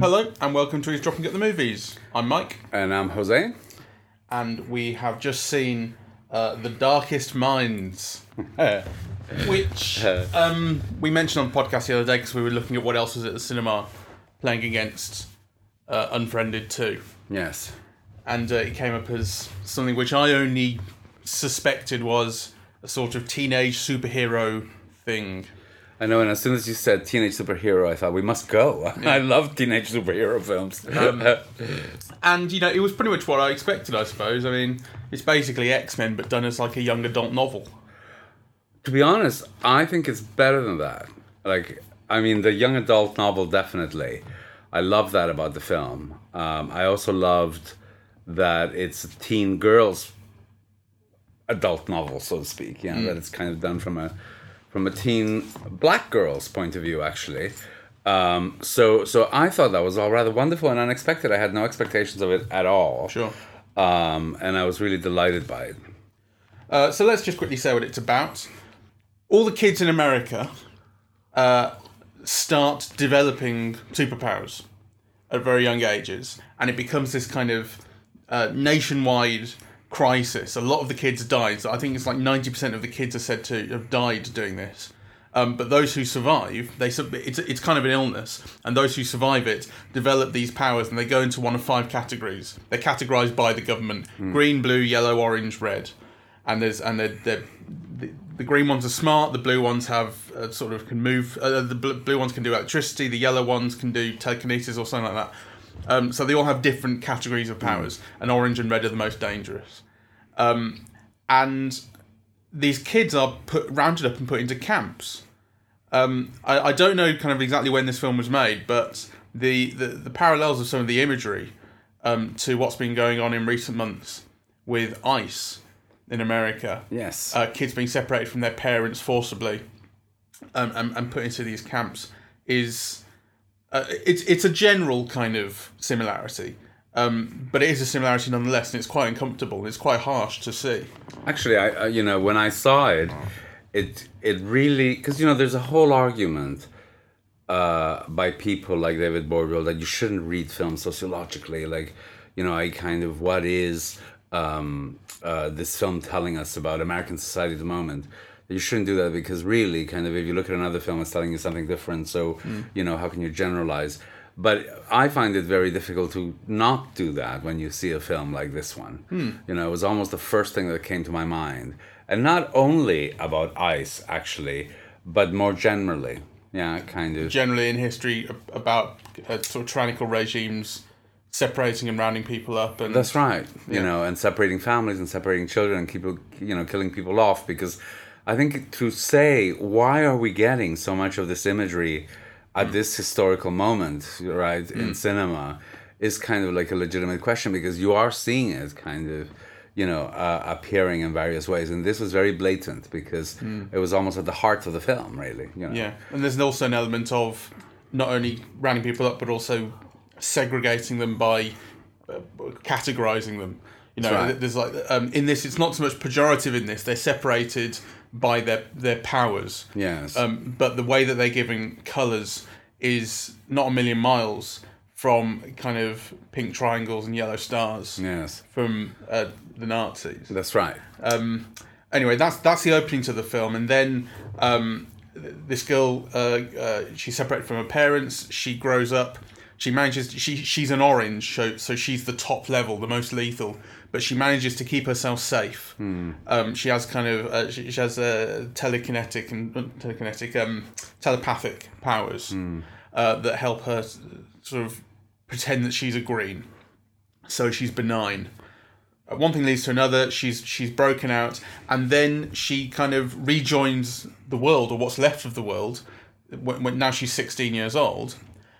Hello, and welcome to Eavesdropping at the Movies. I'm Mike, And I'm Jose. and we have just seen uh, The Darkest Minds, which um, we mentioned on the podcast the other day because we were looking at what else was at the cinema playing against uh, Unfriended 2. Yes. And uh, it came up as something which I only suspected was a sort of teenage superhero thing. I know, and as soon as you said teenage superhero, I thought we must go. I love teenage superhero films. And you know, it was pretty much what I expected, I suppose. I mean, it's basically X Men, but done as like a young adult novel. to be honest, I think it's better than that. Like, I mean, the young adult novel, definitely. I love that about the film. Um, I also loved that it's a teen girls adult novel, so to speak. You know, that it's kind of done from a from a teen black girl's point of view, actually. Um, so, so I thought that was all rather wonderful and unexpected. I had no expectations of it at all. Sure. Um, and I was really delighted by it. Uh, so let's just quickly say what it's about. All the kids in America uh, start developing superpowers at very young ages, and it becomes this kind of uh, nationwide crisis. A lot of the kids died. So I think it's like ninety percent of the kids are said to have died doing this. Um, but those who survive, they it's it's kind of an illness, and those who survive it develop these powers, and they go into one of five categories. They're categorized by the government: green, blue, yellow, orange, red, and there's and they're, they're, the, the green ones are smart. The blue ones have uh, sort of can move. Uh, the bl- blue ones can do electricity. The yellow ones can do telekinesis or something like that. Um, so they all have different categories of powers, and orange and red are the most dangerous. Um, and these kids are put rounded up and put into camps. Um, I, I don't know kind of exactly when this film was made, but the, the, the parallels of some of the imagery um, to what's been going on in recent months with ICE in America. Yes. Uh, kids being separated from their parents forcibly um, and, and put into these camps is uh, it's it's a general kind of similarity, um, but it is a similarity nonetheless, and it's quite uncomfortable. and It's quite harsh to see. Actually, I, I you know when I saw it, it it really because you know there's a whole argument uh, by people like David Bordwell that you shouldn't read films sociologically. Like, you know, I kind of what is um, uh, this film telling us about American society at the moment? You shouldn't do that because really, kind of, if you look at another film, it's telling you something different. So, you know, how can you generalize? But I find it very difficult to not do that when you see a film like this one. You know, it was almost the first thing that came to my mind. And not only about ICE, actually, but more generally. Yeah, kind of. Generally, in history, about uh, sort of tyrannical regimes separating and rounding people up, and That's right. You Yeah. know, and separating families and separating children and people, you know, killing people off because I think to say why are we getting so much of this imagery at this historical moment, right, in cinema is kind of like a legitimate question because you are seeing it kind of you know, uh, appearing in various ways, and this was very blatant because it was almost at the heart of the film, really. You know? Yeah, and there's also an element of not only rounding people up, but also segregating them by uh, categorizing them. You know, right. there's like um, in this, it's not so much pejorative. In this, they're separated by their their powers. Yes. Um, but the way that they're given colours is not a million miles from kind of pink triangles and yellow stars yes, from uh, the Nazis that's right. um, anyway, that's that's the opening to the film, and then um, this girl, uh, uh, she's separated from her parents. She grows up. She manages. She she's an orange, so so she's the top level, the most lethal. But she manages to keep herself safe. Um, she has kind of uh, she, she has uh, telekinetic and not telekinetic um, telepathic powers uh, that help her sort of pretend that she's a green. So she's benign uh, one thing leads to another. She's she's broken out, and then she kind of rejoins the world, or what's left of the world. When, when now she's sixteen years old,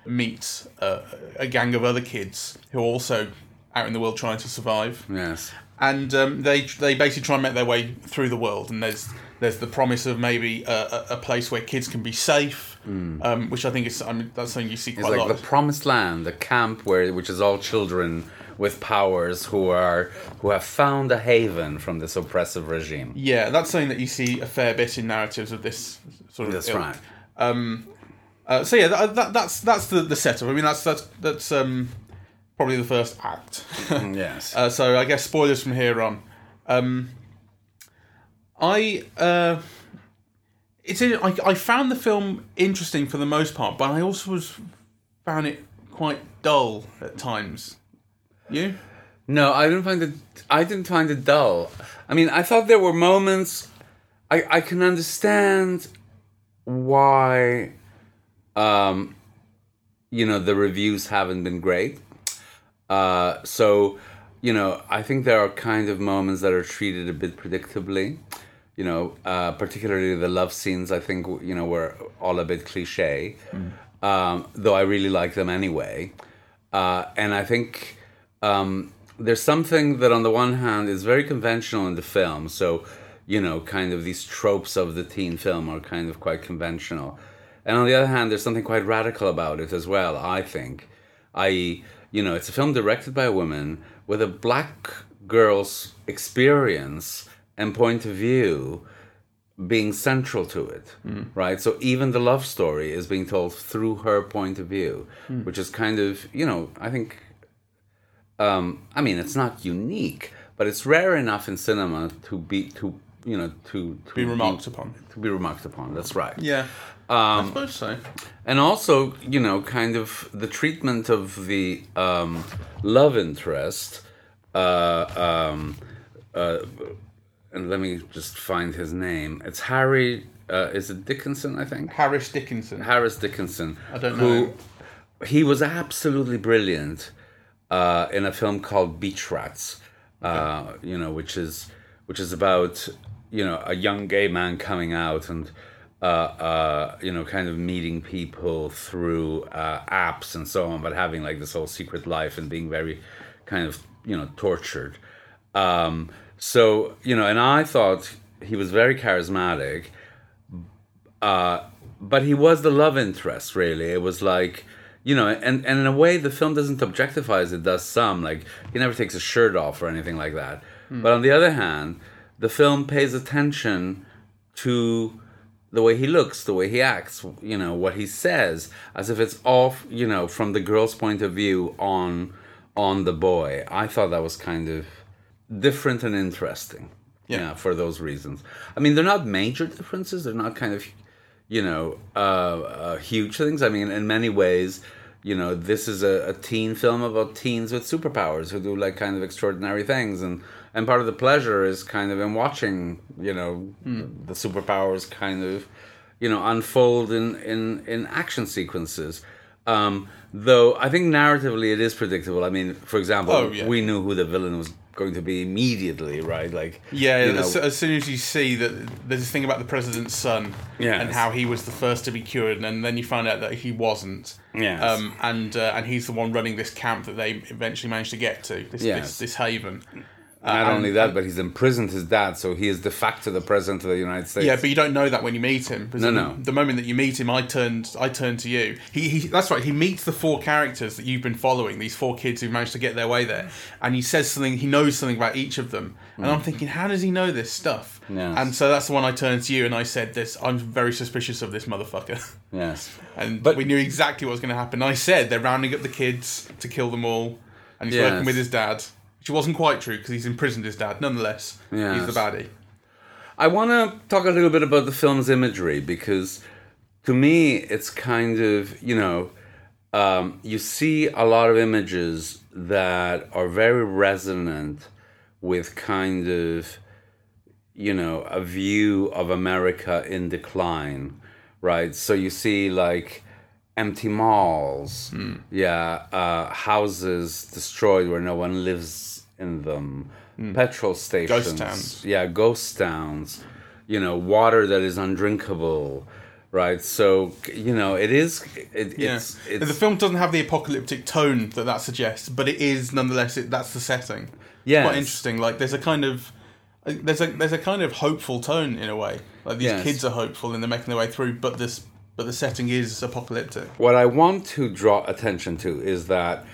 meets uh, a gang of other kids who are also out in the world trying to survive, Yes, and um, they they basically try and make their way through the world. And there's there's the promise of maybe a, a, a place where kids can be safe, um, which I think is I mean that's something you see it's quite a like lot. the promised land, the camp where which is all children with powers who are who have found a haven from this oppressive regime. Yeah, that's something that you see a fair bit in narratives of this sort of. That's ilk. right. Uh, so yeah, that, that, that's that's the, the setup. I mean, that's that's that's um, probably the first act. Yes. uh, so I guess spoilers from here on. Um, I uh, it's in, I, I found the film interesting for the most part, but I also was found it quite dull at times. You? No, I didn't find it. I didn't find it dull. I mean, I thought there were moments. I I can understand why, um, you know, the reviews haven't been great. Uh, so, you know, I think there are kind of moments that are treated a bit predictably. You know, uh, particularly the love scenes. I think you know were all a bit cliche, um, though I really like them anyway. Uh, and I think um, there's something that, on the one hand, is very conventional in the film. So, you know, kind of these tropes of the teen film are kind of quite conventional. And on the other hand, there's something quite radical about it as well, I think. I.e., you know, it's a film directed by a woman with a black girl's experience and point of view being central to it, right? So even the love story is being told through her point of view, which is kind of, you know, I think um, I mean, it's not unique, but it's rare enough in cinema to be to you know to, to Be remarked upon. To be remarked upon. That's right. Yeah. I suppose so. And also, you know, kind of the treatment of the um, love interest. Uh, um, uh, and let me just find his name. It's Harry. Uh, is it Dickinson? I think. Harris Dickinson. Harris Dickinson. I don't who, know. He was absolutely brilliant uh, in a film called Beach Rats. Uh, you know, which is which is about you know a young gay man coming out and uh, uh, you know kind of meeting people through uh, apps and so on, but having like this whole secret life and being very kind of you know tortured. Um, so you know, and I thought he was very charismatic uh, but he was the love interest really. It was like you know and, and in a way the film doesn't objectify as it does some like he never takes his shirt off or anything like that. But on the other hand the film pays attention to the way he looks the way he acts you know what he says as if it's off you know from the girl's point of view on on the boy. I thought that was kind of different and interesting Yeah. yeah for those reasons. I mean they're not major differences. They're not kind of you know uh, uh, huge things. I mean in many ways you know this is a, a teen film about teens with superpowers who do like kind of extraordinary things. And and part of the pleasure is kind of in watching you know the superpowers kind of you know unfold in in in action sequences um though i think narratively it is predictable i mean for example Oh, yeah. we knew who the villain was going to be immediately right like Yeah, you know, as, as soon as you see that there's this thing about the president's son Yes. and how he was the first to be cured, and then you find out that he wasn't. Yes. Um, and uh, and he's the one running this camp that they eventually managed to get to, this, Yes. this, this haven. Not only that, but he's imprisoned his dad, so he is de facto the president of the United States. Yeah, but you don't know that when you meet him. No, the, no. The moment that you meet him, I turned, I turned to you. He, he, that's right. He meets the four characters that you've been following. These four kids who managed to get their way there, and he says something. He knows something about each of them, and I'm thinking, how does he know this stuff? Mm. Yes. And so that's the one I turned to you, and I said, "This, I'm very suspicious of this motherfucker." yes, And But- we knew exactly what was going to happen. I said they're rounding up the kids to kill them all, and he's Yes. working with his dad, which wasn't quite true because he's imprisoned his dad. Nonetheless, he's the baddie. I want to talk a little bit about the film's imagery because, to me, it's kind of you know, um, you see a lot of images that are very resonant with kind of, you know, a view of America in decline, right? So you see like empty malls, yeah, uh, houses destroyed where no one lives in them, hmm. petrol stations, towns. yeah, ghost towns, you know, water that is undrinkable, right? So you know, it is. It, Yeah. it's, it's the film doesn't have the apocalyptic tone that that suggests, but it is nonetheless. It, that's the setting. Yes. quite interesting. Like there's a kind of uh, there's a there's a kind of hopeful tone in a way. Like these Yes. kids are hopeful and they're making their way through, but this but the setting is apocalyptic. what I want to draw attention to is that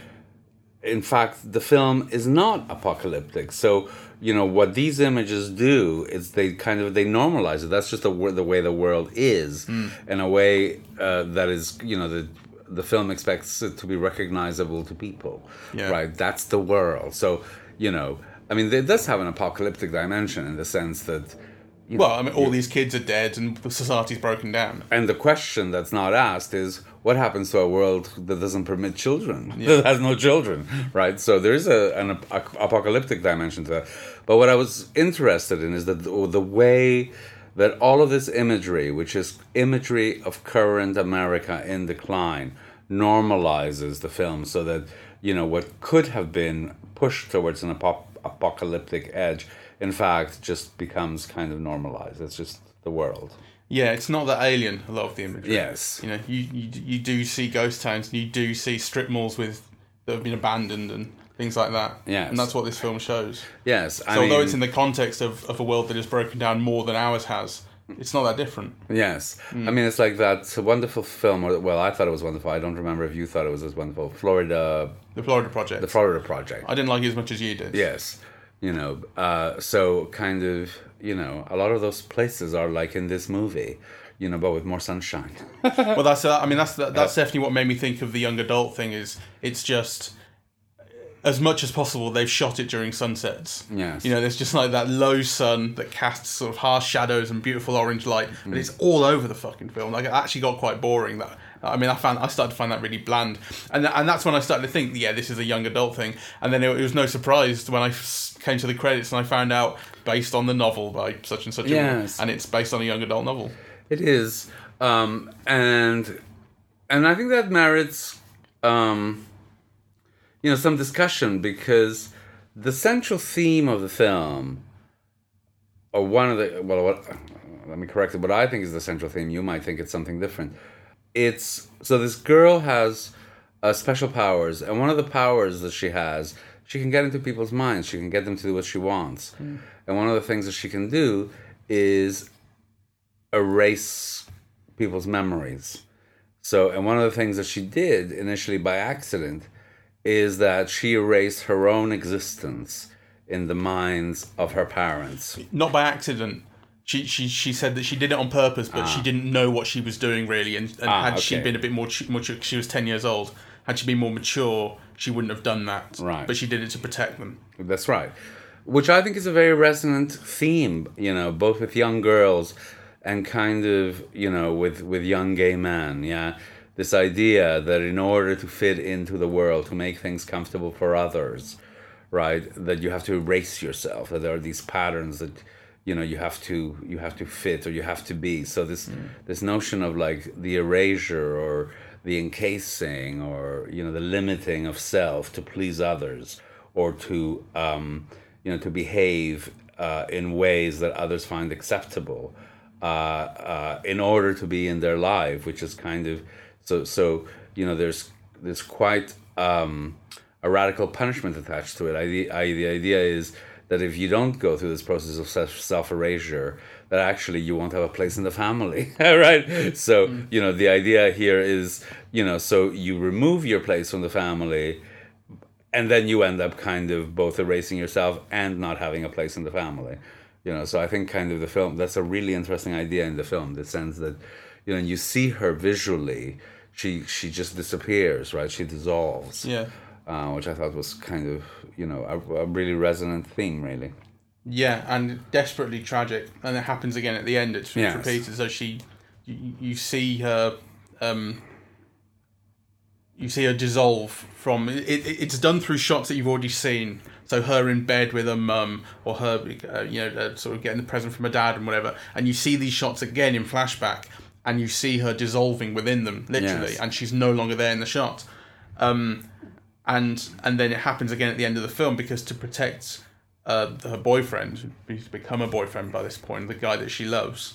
in fact, the film is not apocalyptic. So, you know, what these images do is they kind of they normalize it. That's just the the way the world is, in a way uh, that is, you know, the the film expects it to be recognizable to people. Yeah. Right. That's the world. So, you know, I mean, it does have an apocalyptic dimension in the sense that. You know, Well, I mean, all these kids are dead and society's broken down. and the question that's not asked is what happens to a world that doesn't permit children, that has no children, right? So there is a, an ap- apocalyptic dimension to that. But what I was interested in is that the, the way that all of this imagery, which is imagery of current America in decline, normalizes the film so that, you know, what could have been pushed towards an apo- apocalyptic edge, in fact, just becomes kind of normalized. It's just the world. Yeah, it's not that alien. A lot of the imagery. Yes. You know, you, you you do see ghost towns, and you do see strip malls with that have been abandoned and things like that. Yes. and that's what this film shows. Yes. I So although mean- it's in the context of, of a world that is broken down more than ours has, it's not that different. Yes, Hmm. I mean it's like that wonderful film. Or well, I thought it was wonderful. I don't remember if you thought it was as wonderful. Florida, The Florida Project. the Florida Project. I didn't like it as much as you did. Yes, you know. Uh, so kind of, you know, a lot of those places are like in this movie, you know, but with more sunshine. Well, that's uh, I mean that's that's definitely what made me think of the young adult thing. Is it's just as much as possible they've shot it during sunsets. Yes. You know, there's just like that low sun that casts sort of harsh shadows and beautiful orange light, Mm. and it's all over the fucking film. Like it actually got quite boring. That I mean, I found I started to find that really bland, and and that's when I started to think, yeah, this is a young adult thing. And then it, it was no surprise when I came to the credits and I found out based on the novel by such and such, a Yes. and it's based on a young adult novel. It is, um, and and I think that merits, um, you know, some discussion because the central theme of the film, or one of the well, what, let me correct it. What I think is the central theme. You might think it's something different. It's so this girl has uh, special powers, and one of the powers that she has, she can get into people's minds. She can get them to do what she wants, and one of the things that she can do is erase people's memories. So, and one of the things that she did initially by accident is that she erased her own existence in the minds of her parents. not by accident. She, she she said that she did it on purpose, but she didn't know what she was doing really. And, and Ah, had she been a bit more mature, she was ten years old. Had she been more mature, she wouldn't have done that. Right. But she did it to protect them. That's right. Which I think is a very resonant theme, you know, both with young girls and kind of, you know, with, with young gay men, yeah. This idea that in order to fit into the world, to make things comfortable for others, right, that you have to erase yourself, that there are these patterns that you know you have to you have to fit or you have to be. So this this notion of like the erasure or the encasing or you know the limiting of self to please others or to um, you know to behave uh, in ways that others find acceptable uh, uh, in order to be in their life which is kind of so so you know there's there's quite um, a radical punishment attached to it. I, the, I, the idea is that if you don't go through this process of self erasure, that actually you won't have a place in the family, right? So you know the idea here is you know so you remove your place from the family, and then you end up kind of both erasing yourself and not having a place in the family, you know. So I think kind of the film that's a really interesting idea in the film, the sense that you know you see her visually, she she just disappears, right? She dissolves Yeah. uh, which I thought was kind of you know a, a really resonant theme, really. Yeah, and desperately tragic, and it happens again at the end. It's, it's Yes. repeated. So she, you, you see her, um, you see her dissolve from. It, it, it's done through shots that you've already seen. So her in bed with her mum, or her, uh, you know, uh, sort of getting the present from her dad and whatever. And you see these shots again in flashback, and you see her dissolving within them, literally, Yes. and she's no longer there in the shot. Um, and and then it happens again at the end of the film because to protect uh, her boyfriend, who's become a boyfriend by this point, the guy that she loves,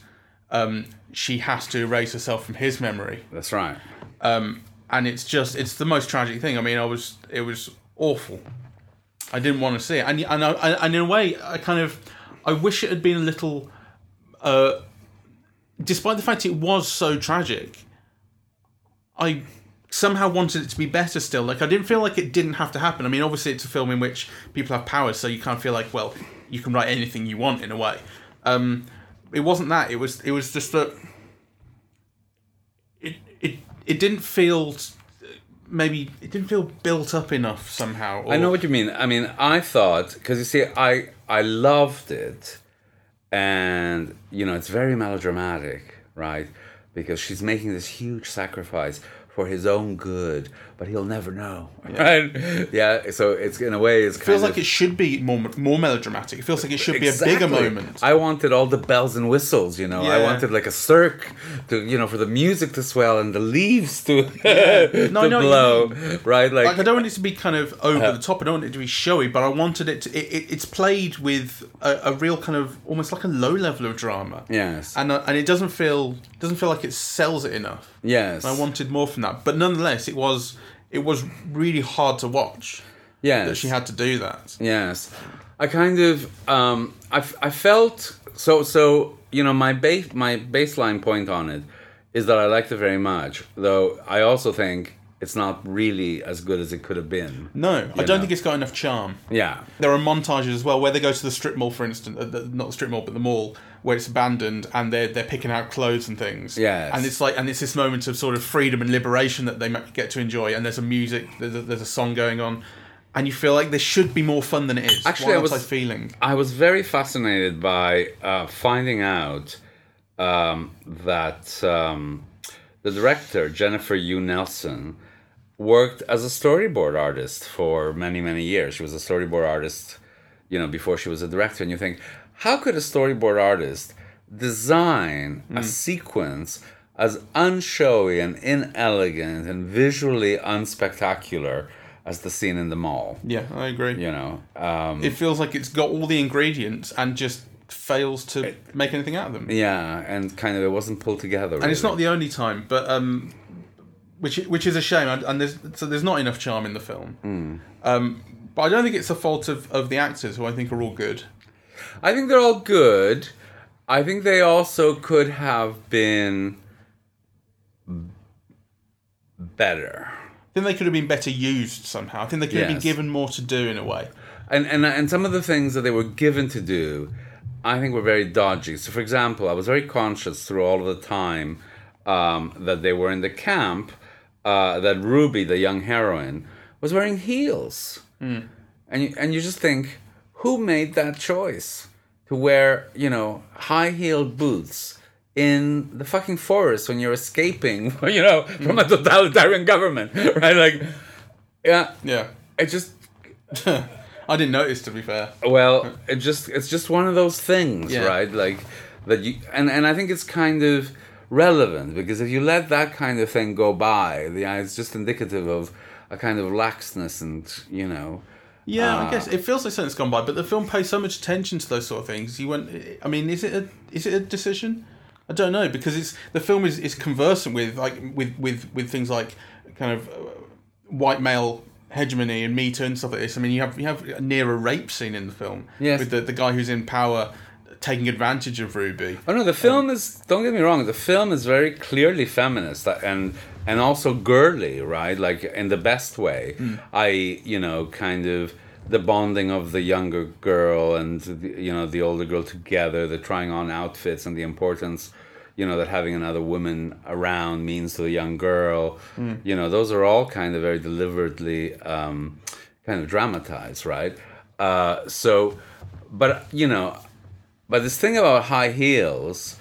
um, she has to erase herself from his memory, That's right. um, and it's just it's the most tragic thing. I mean, I was it was awful. I didn't want to see it, and and I, and in a way, I kind of I wish it had been a little. Uh, despite the fact it was so tragic, I somehow wanted it to be better still. Like I didn't feel like it didn't have to happen. I mean, obviously it's a film in which people have powers, so you of feel like, well, you can write anything you want in a way. Um, it wasn't that. It was it was just that it it it didn't feel maybe it didn't feel built up enough somehow. I know what you mean. I mean, I thought because you see, I I loved it, and you know, it's very melodramatic, right? Because she's making this huge sacrifice for his own good, but he'll never know, right? Yeah. So it's in a way, it's It feels like of, it should be more more melodramatic. It feels like it should be a bigger moment. I wanted all the bells and whistles, you know. I wanted like a cirque to, you know, for the music to swell and the leaves to, No, to I know what you blow, right? Like, like I don't want it to be kind of over Uh-huh. the top. I don't want it to be showy, but I wanted it to. It, it, it's played with a, a real kind of almost like a low level of drama. yes, and uh, and it doesn't feel doesn't feel like it sells it enough. yes, I wanted more from that, but nonetheless, it was it was really hard to watch Yeah, that she had to do that. Yes, I kind of um, I felt so so you know my base my baseline point on it is that I liked it very much, though I also think it's not really as good as it could have been. No, I don't know. think it's got enough charm. Yeah, There are montages as well where they go to the strip mall, for instance, uh, the, not the strip mall, but the mall where it's abandoned, and they're they're picking out clothes and things. Yes. and it's like and it's this moment of sort of freedom and liberation that they get to enjoy. And there's a music, there's a, there's a song going on, and you feel like there should be more fun than it is. Actually, I was- I feeling. I was very fascinated by uh, finding out um, that um, the director Jennifer Yuh Nelson worked as a storyboard artist for many many years. She was a storyboard artist, you know, before she was a director. And you think, how could a storyboard artist design a sequence as unshowy and inelegant and visually unspectacular as the scene in the mall? Yeah, I agree. You know, um, It feels like it's got all the ingredients and just fails to make anything out of them. Yeah, and kind of it wasn't pulled together. and it's not the only time, but um, which which is a shame. And, and there's so there's not enough charm in the film. Um, but I don't think it's a fault of, of the actors, who I think are all good. I think they're all good. I think they also could have been better. I think they could have been better used somehow. I think they could have been given more to do in a way. And, and and some of the things that they were given to do, I think were very dodgy. So, for example, I was very conscious through all of the time um, that they were in the camp uh, that Ruby, the young heroine, was wearing heels, and you, and you just think, who made that choice to wear you know high heeled boots? In the fucking forest when you're escaping, you know, from a totalitarian government, right? Like, yeah, Yeah, it just I didn't notice to be fair. well, it just it's just one of those things, Yeah. right? Like that you and and I think it's kind of relevant because if you let that kind of thing go by, the it's just indicative of a kind of laxness and you know. Yeah, Ah. I guess it feels like something's gone by, but the film pays so much attention to those sort of things. You went, I mean, is it a is it a decision? I don't know because it's the film is, is conversant with like with with with things like kind of uh, white male hegemony and Me Too and stuff like this. I mean, you have you have near a rape scene in the film Yes. with the the guy who's in power taking advantage of Ruby. Oh no, the film is. Don't get me wrong. The film is very clearly feminist uh, and and also girly, right? Like in the best way. I, you know, kind of the bonding of the younger girl and the, you know the older girl together, the trying on outfits, and the importance, you know, that having another woman around means to the young girl. You know, those are all kind of very deliberately um, kind of dramatized, right? Uh, so, but you know, but this thing about high heels,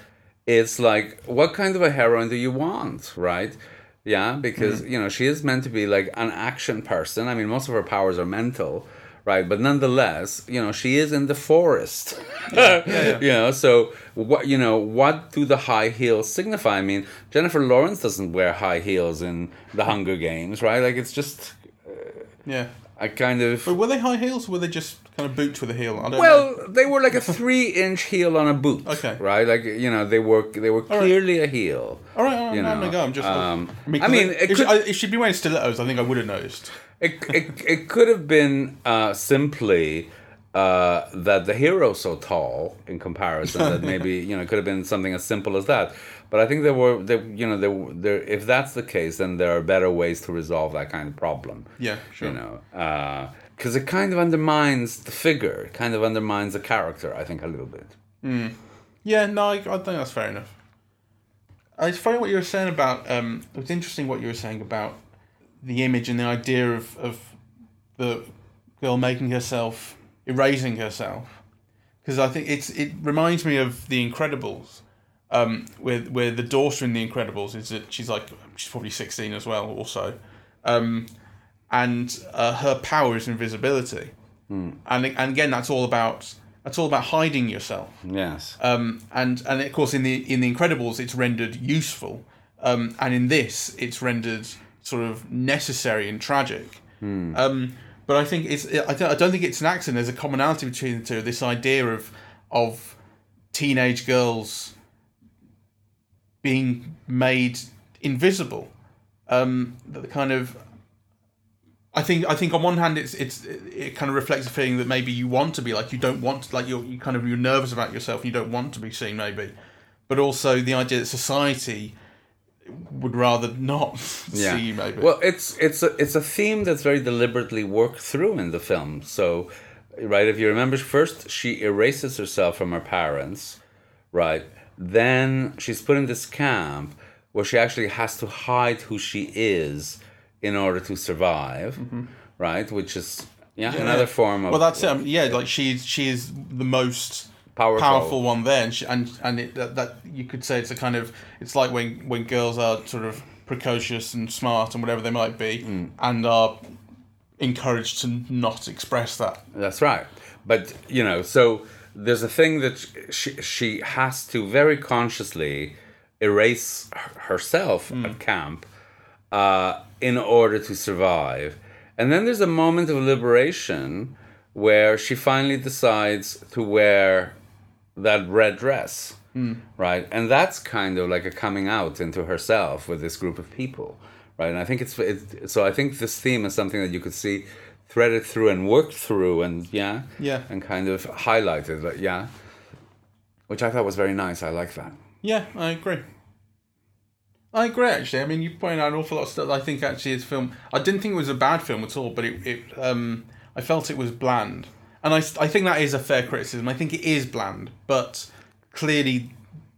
it's like, what kind of a heroine do you want, right? Yeah, because mm-hmm. you know she is meant to be like an action person. I mean, most of her powers are mental, right? But nonetheless, you know, she is in the forest. you know, so what? You know, what do the high heels signify? I mean, Jennifer Lawrence doesn't wear high heels in the Hunger Games, right? Like it's just uh, Yeah, a kind of. but were they high heels were they just kind of boots with a heel? I don't know. Well, they were like a three-inch heel on a boot. Okay. right? Like you know, they were they were right. clearly a heel. All right, all right, you I'm having know, go. I'm just. um, I mean, I mean, it if, could- she, I- if she'd been wearing stilettos, I think I would have noticed. It, it, it could have been uh, simply uh, that the hero's so tall in comparison that maybe you know it could have been something as simple as that. But I think there were there you know there there if that's the case, then there are better ways to resolve that kind of problem. Yeah, sure. You know, because it kind of undermines the figure, it kind of undermines the character. I think a little bit. Yeah, no, I, I think that's fair enough. It's funny what you were saying about. Um, it was interesting what you were saying about the image and the idea of, of the girl making herself, erasing herself, because I think it's it reminds me of The Incredibles, um, where where the daughter in The Incredibles is that she's like she's probably sixteen as well, also, um, and uh, her power is invisibility, and and again that's all about that's all about hiding yourself. Yes. Um, and and of course in the in the Incredibles it's rendered useful, um, and in this it's rendered sort of necessary and tragic. Um, but I think it's I don't, I don't think it's an accident. There's a commonality between the two. This idea of of teenage girls being made invisible. Um, that the kind of I think I think on one hand it's it's it kind of reflects a feeling that maybe you want to be like you don't want like you're you kind of you're nervous about yourself and you don't want to be seen maybe, but also the idea that society would rather not see you maybe. Well, it's it's a it's a theme that's very deliberately worked through in the film. So, right, if you remember, first she erases herself from her parents, right? Then she's put in this camp where she actually has to hide who she is in order to survive, right? Which is yeah, another form of well, that's it. Um, yeah, like she's she is the most Powerful. powerful one there, and she, and and it, that, that you could say it's a kind of it's like when when girls are sort of precocious and smart and whatever they might be, Hmm. and are encouraged to not express that. That's right. But you know, so there's a thing that she she has to very consciously erase herself at camp uh, in order to survive. And then there's a moment of liberation where she finally decides to wear that red dress, hmm. right? And that's kind of like a coming out into herself with this group of people, right? And I think it's, it, so. I think this theme is something that you could see threaded through and worked through, and yeah, Yeah. and kind of highlighted, like, yeah, which I thought was very nice. I like that. Yeah, I agree. I agree. Actually, I mean, you pointed out an awful lot of stuff. I think actually, this film, I didn't think it was a bad film at all, but it, it um, I felt it was bland, and I, I think that is a fair criticism. I think it is bland, but clearly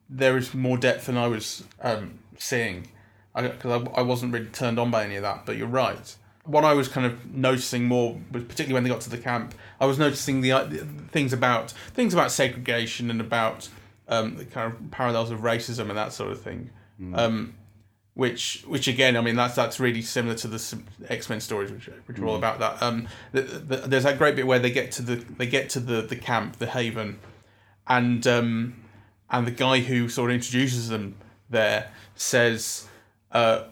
there is more depth than I was um, seeing, because I, I wasn't really turned on by any of that. But you're right. What I was kind of noticing more, was particularly when they got to the camp, I was noticing the, uh, the things about things about segregation and about um, the kind of parallels of racism and that sort of thing. Um, which, which again, I mean, that's that's really similar to the X Men stories, which, which are all about that. Um, the, the, there's that great bit where they get to the they get to the, the camp, the haven, and um, and the guy who sort of introduces them there says, uh,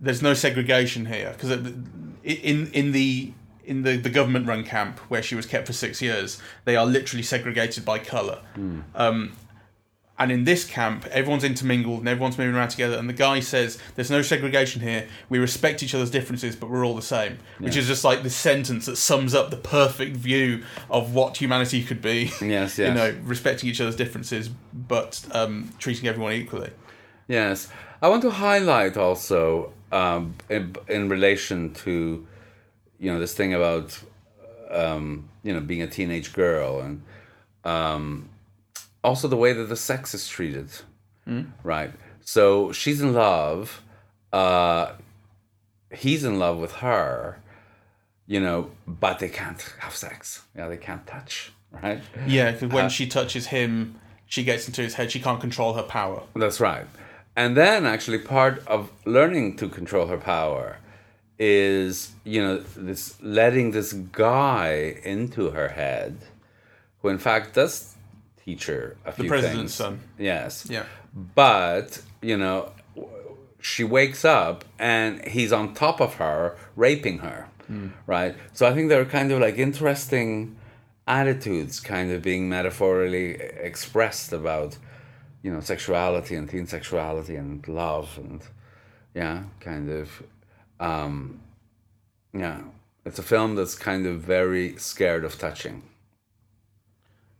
"There's no segregation here because in in the in the, the government run camp where she was kept for six years, they are literally segregated by color. Um, and in this camp, everyone's intermingled and everyone's moving around together. And the guy says, "There's no segregation here. We respect each other's differences, but we're all the same." Which is just like this sentence that sums up the perfect view of what humanity could be. Yes, yes. you know, respecting each other's differences, but um, treating everyone equally. Yes, I want to highlight also um, in, in relation to you know this thing about um, you know being a teenage girl and um, also the way that the sex is treated, right? So she's in love, uh, he's in love with her, you know, but they can't have sex. Yeah, they can't touch, right? Yeah, because when she touches him, she gets into his head. She can't control her power. That's right. And then actually part of learning to control her power is, you know, this letting this guy into her head who in fact does teach her a few president's things. son. Yes. Yeah. But, you know, she wakes up and he's on top of her raping her. Right? So I think there are kind of like interesting attitudes kind of being metaphorically expressed about you know sexuality and teen sexuality and love and yeah kind of um yeah It's a film that's kind of very scared of touching.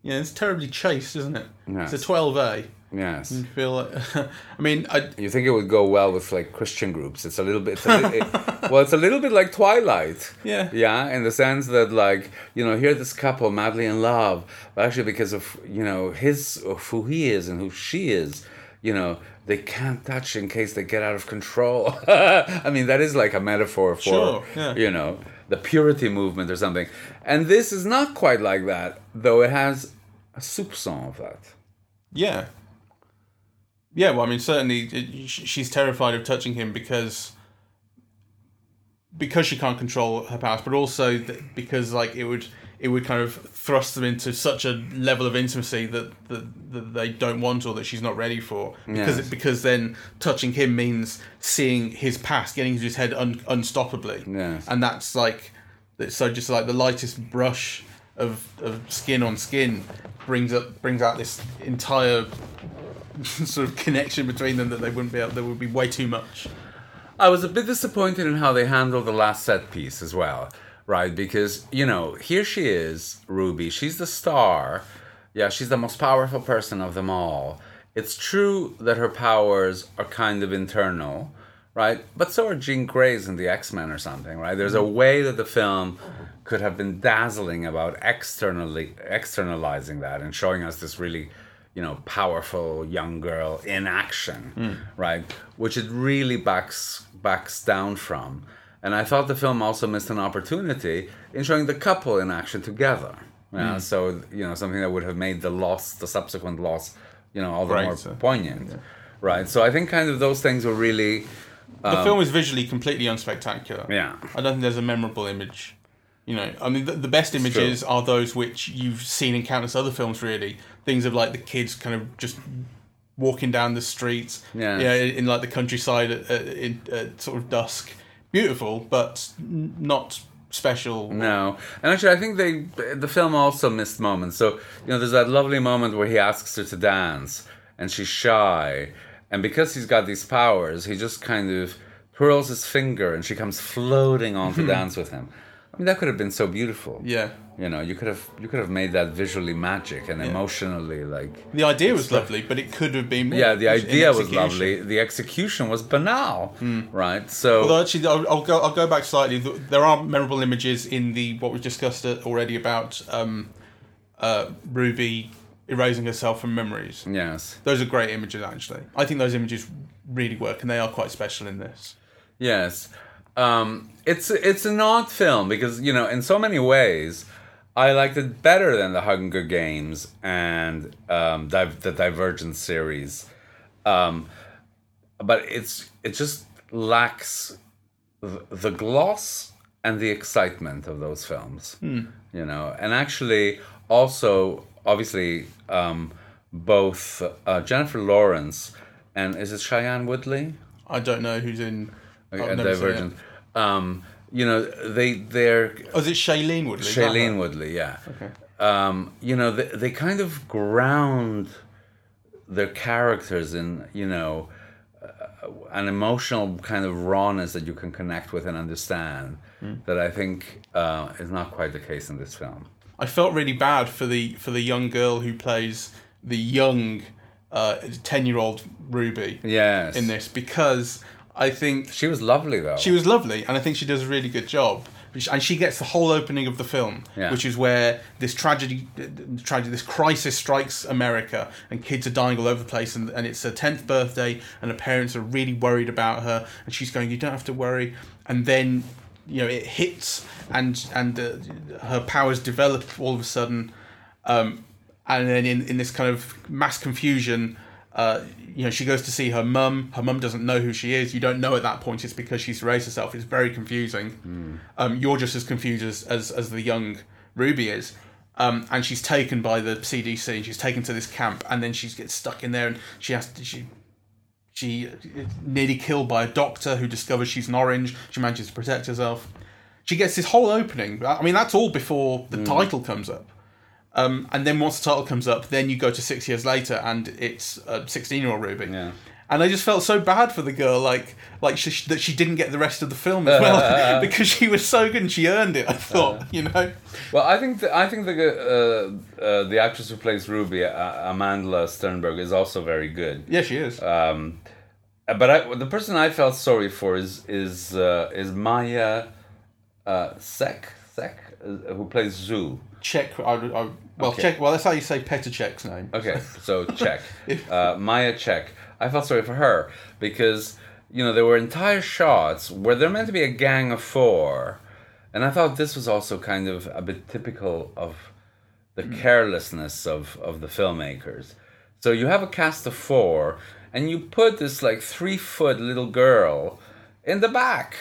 Yeah, it's terribly chaste, isn't it? Yes. It's a 12A. Yes. You feel like, I mean, I, You think it would go well with like Christian groups? It's a little bit. It's a li- it- well, it's a little bit like Twilight. Yeah. Yeah, in the sense that like you know, here this couple madly in love, but actually because of you know his of who he is and who she is, you know, they can't touch in case they get out of control. I mean, that is like a metaphor for Sure, yeah. you know the purity movement or something. And this is not quite like that, though. It has a soupçon of that. yeah. Yeah, well, I mean, certainly it, she's terrified of touching him because because she can't control her powers, but also th- because like it would it would kind of thrust them into such a level of intimacy that that, that they don't want or that she's not ready for because Yes. because then touching him means seeing his past, getting into his head un- unstoppably, Yes. and that's like so just like the lightest brush of, of skin on skin brings up brings out this entire sort of connection between them that they wouldn't be able there would be way too much I was a bit disappointed in how they handled the last set piece as well, right? Because, you know, here she is, Ruby. She's the star. Yeah, she's the most powerful person of them all. It's true that her powers are kind of internal, right? But so are Jean Grey's in the X Men or something, right? There's a way that the film could have been dazzling about externally externalizing that and showing us this really you know powerful young girl in action hmm. right which it really backs backs down from and i thought the film also missed an opportunity in showing the couple in action together. Yeah, hmm. so you know something that would have made the loss the subsequent loss you know all the more Brighter. poignant right so i think kind of those things were really the um, film is visually completely unspectacular. Yeah. I don't think there's a memorable image you know. I mean the, the best images are those which you've seen in countless other films really. Things of like the kids kind of just walking down the streets yeah. in like the countryside at, at, in, at sort of dusk beautiful but not special No, and actually, I think they the film also missed moments. So you know, there's that lovely moment where he asks her to dance, and she's shy, and because he's got these powers, he just kind of twirls his finger, and she comes floating on to dance with him. I mean, that could have been so beautiful. yeah You know, you could have you could have made that visually magic and emotionally like. the idea was lovely but it could have been more Yeah, the idea was lovely. The execution was banal, right? So Although actually, I'll, I'll go. I'll go back slightly. There are memorable images in the what we discussed already about um, uh, Ruby erasing herself from memories. yes. Those are great images, actually. I think those images really work, and they are quite special in this. Yes, um, it's it's an odd film because you know in so many ways I liked it better than the Hunger Games and um, Div- the Divergent series, um, but it's it just lacks th- the gloss and the excitement of those films. You know, and actually also obviously um, both uh, Jennifer Lawrence and is it Cheyenne Woodley? I don't know who's in. It. Divergent. Um, you know, they they're Oh, is it Shailene Woodley? Shailene? Woodley, yeah. Um, you know, they, they kind of ground their characters in you know uh, an emotional kind of rawness that you can connect with and understand. Hmm. That I think uh, is not quite the case in this film. I felt really bad for the for the young girl who plays the young ten year old Ruby Yes, in this because I think she was lovely though. She was lovely, and I think she does a really good job. And she gets the whole opening of the film, Yeah. which is where this tragedy, tragedy, this crisis strikes America, and kids are dying all over the place. And, and it's her tenth birthday, and her parents are really worried about her. And she's going, "You don't have to worry." And then, you know, it hits, and and uh, her powers develop all of a sudden. Um, and then in, in this kind of mass confusion, uh, you know, she goes to see her mum. Her mum doesn't know who she is. You don't know at that point it's because she's raised herself. It's very confusing. Um, you're just as confused as, as, as the young Ruby is. Um, and she's taken by the CDC. and She's taken to this camp, and then she gets stuck in there, and she has to, she she nearly killed by a doctor who discovers she's an orange. She manages to protect herself. She gets this whole opening. I mean, that's all before the title comes up. Um, and then once the title comes up, then you go to six years later, and it's a sixteen-year-old Ruby. Yeah. and I just felt so bad for the girl, like like she, that she didn't get the rest of the film as well because she was so good and she earned it. I thought, you know. Well, I think the, I think the uh, uh, the actress who plays Ruby, uh, Amandla Stenberg, is also very good. Yeah, she is. Um, but I, the person I felt sorry for is is uh, is Maya uh, Sek Sek uh, who plays Zu. Cech. I, I, well, Okay. Cech. Well, that's how you say Petr name. Okay, so Cech. uh, Maya Cech. I felt sorry for her because, you know, there were entire shots where they're meant to be a gang of four. And I thought this was also kind of a bit typical of the carelessness of, of the filmmakers. So you have a cast of four, and you put this like three foot little girl in the back,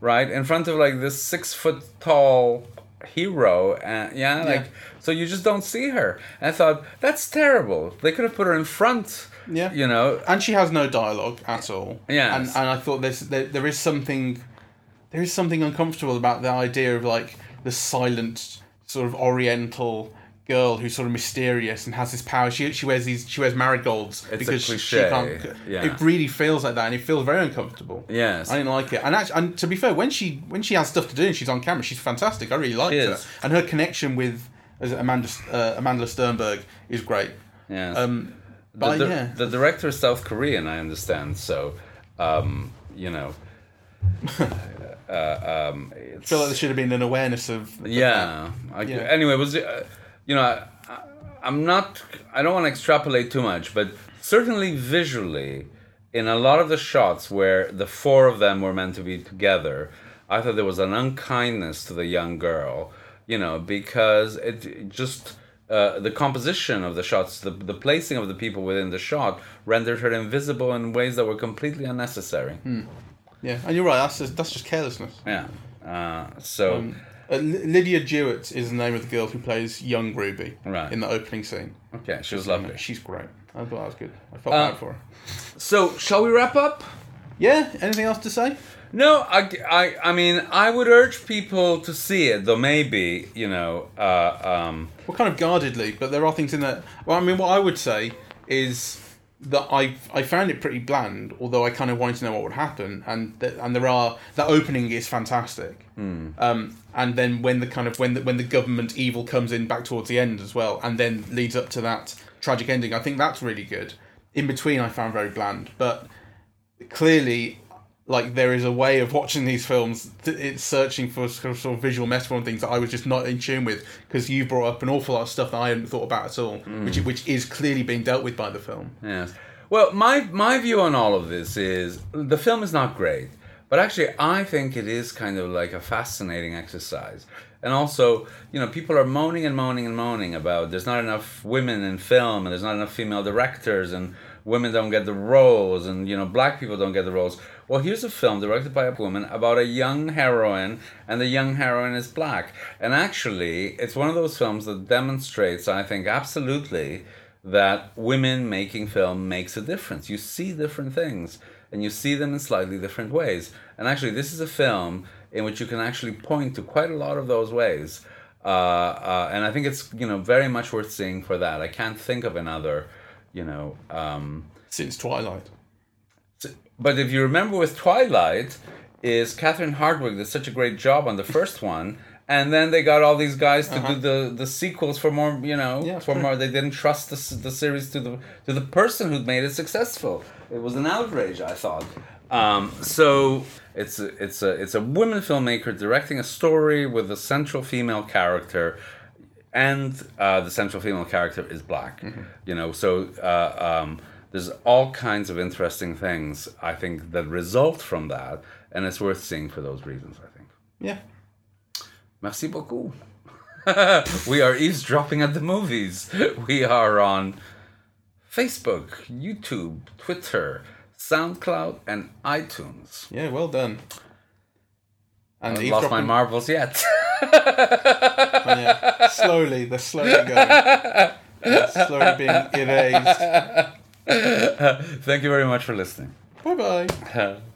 right? In front of like this six foot tall hero. And yeah, like, so you just don't see her. And I thought, that's terrible. They could have put her in front. Yeah. You know, and she has no dialogue at all. yeah and and I thought there's there, there is something there is something uncomfortable about the idea of like the silent sort of Oriental girl who's sort of mysterious and has this power. She she wears these she wears marigolds It's because she can't. yeah. It really feels like that, and it feels very uncomfortable. Yes. I didn't like it. And actually, and to be fair, when she when she has stuff to do and she's on camera, she's fantastic. I really liked her, and her connection with Amandla uh, Amandla Stenberg is great. yes. Um, but the, yeah, the director is South Korean, I understand. So, um, you know, uh, um, I feel like there should have been an awareness of yeah. I, Yeah. Anyway, was it, uh, you know, I, I'm not. I don't want to extrapolate too much, but certainly visually, in a lot of the shots where the four of them were meant to be together, I thought there was an unkindness to the young girl. You know, because it, just. Uh, the composition of the shots, the, the placing of the people within the shot rendered her invisible in ways that were completely unnecessary. Yeah, and you're right. That's just, that's just carelessness. Yeah. Uh, so, Uh, Lidya Jewett is the name of the girl who plays young Ruby Right. in the opening scene. okay, she was lovely. She's great. I thought that was good. I felt Uh, bad for her. So, shall we wrap up? Yeah. Anything else to say? No, I, I, I mean, I would urge people to see it, though maybe, you know, uh, um, Well, kind of guardedly, but there are things in there. Well, I mean, what I would say is that I I found it pretty bland, although I kind of wanted to know what would happen, and th- and there are that opening is fantastic. Um, and then when the kind of when the when the government evil comes in back towards the end as well, and then leads up to that tragic ending, I think that's really good. In between, I found very bland, but clearly like there is a way of watching these films it's searching for sort of, sort of visual metaphor and things that i was just not in tune with because you brought up an awful lot of stuff that i hadn't thought about at all mm. which which is clearly being dealt with by the film yes. Well, my, my view on all of this is the film is not great, but actually, I think it is kind of like a fascinating exercise. And also, you know, people are moaning and moaning and moaning about there's not enough women in film and there's not enough female directors and women don't get the roles and, you know, black people don't get the roles. Well, here's a film directed by a woman about a young heroine, and the young heroine is black. And actually, it's one of those films that demonstrates, I think, absolutely that women making film makes a difference. You see different things, and you see them in slightly different ways. And actually, this is a film in which you can actually point to quite a lot of those ways. Uh, uh, and I think it's you know very much worth seeing for that. I can't think of another, you know. Um, since twilight but if you remember with Twilight, is Catherine Hardwicke did such a great job on the first one, and then they got all these guys to do the, the sequels for more, you know, Uh-huh. Yeah, for true. more. They didn't trust the, the series to the to the person who'd made it successful. It was an outrage, I thought. Um, so it's a, it's a it's a women filmmaker directing a story with a central female character and uh, the central female character is black. You know, so uh, um, there's all kinds of interesting things I think that result from that, and it's worth seeing for those reasons. I think. yeah Merci beaucoup. we are eavesdropping at the movies. We are on Facebook, YouTube, Twitter, SoundCloud, and iTunes. yeah well done and I haven't lost my marbles yet. oh, yeah. slowly they're slowly going yeah, slowly being erased Thank you very much for listening. bye bye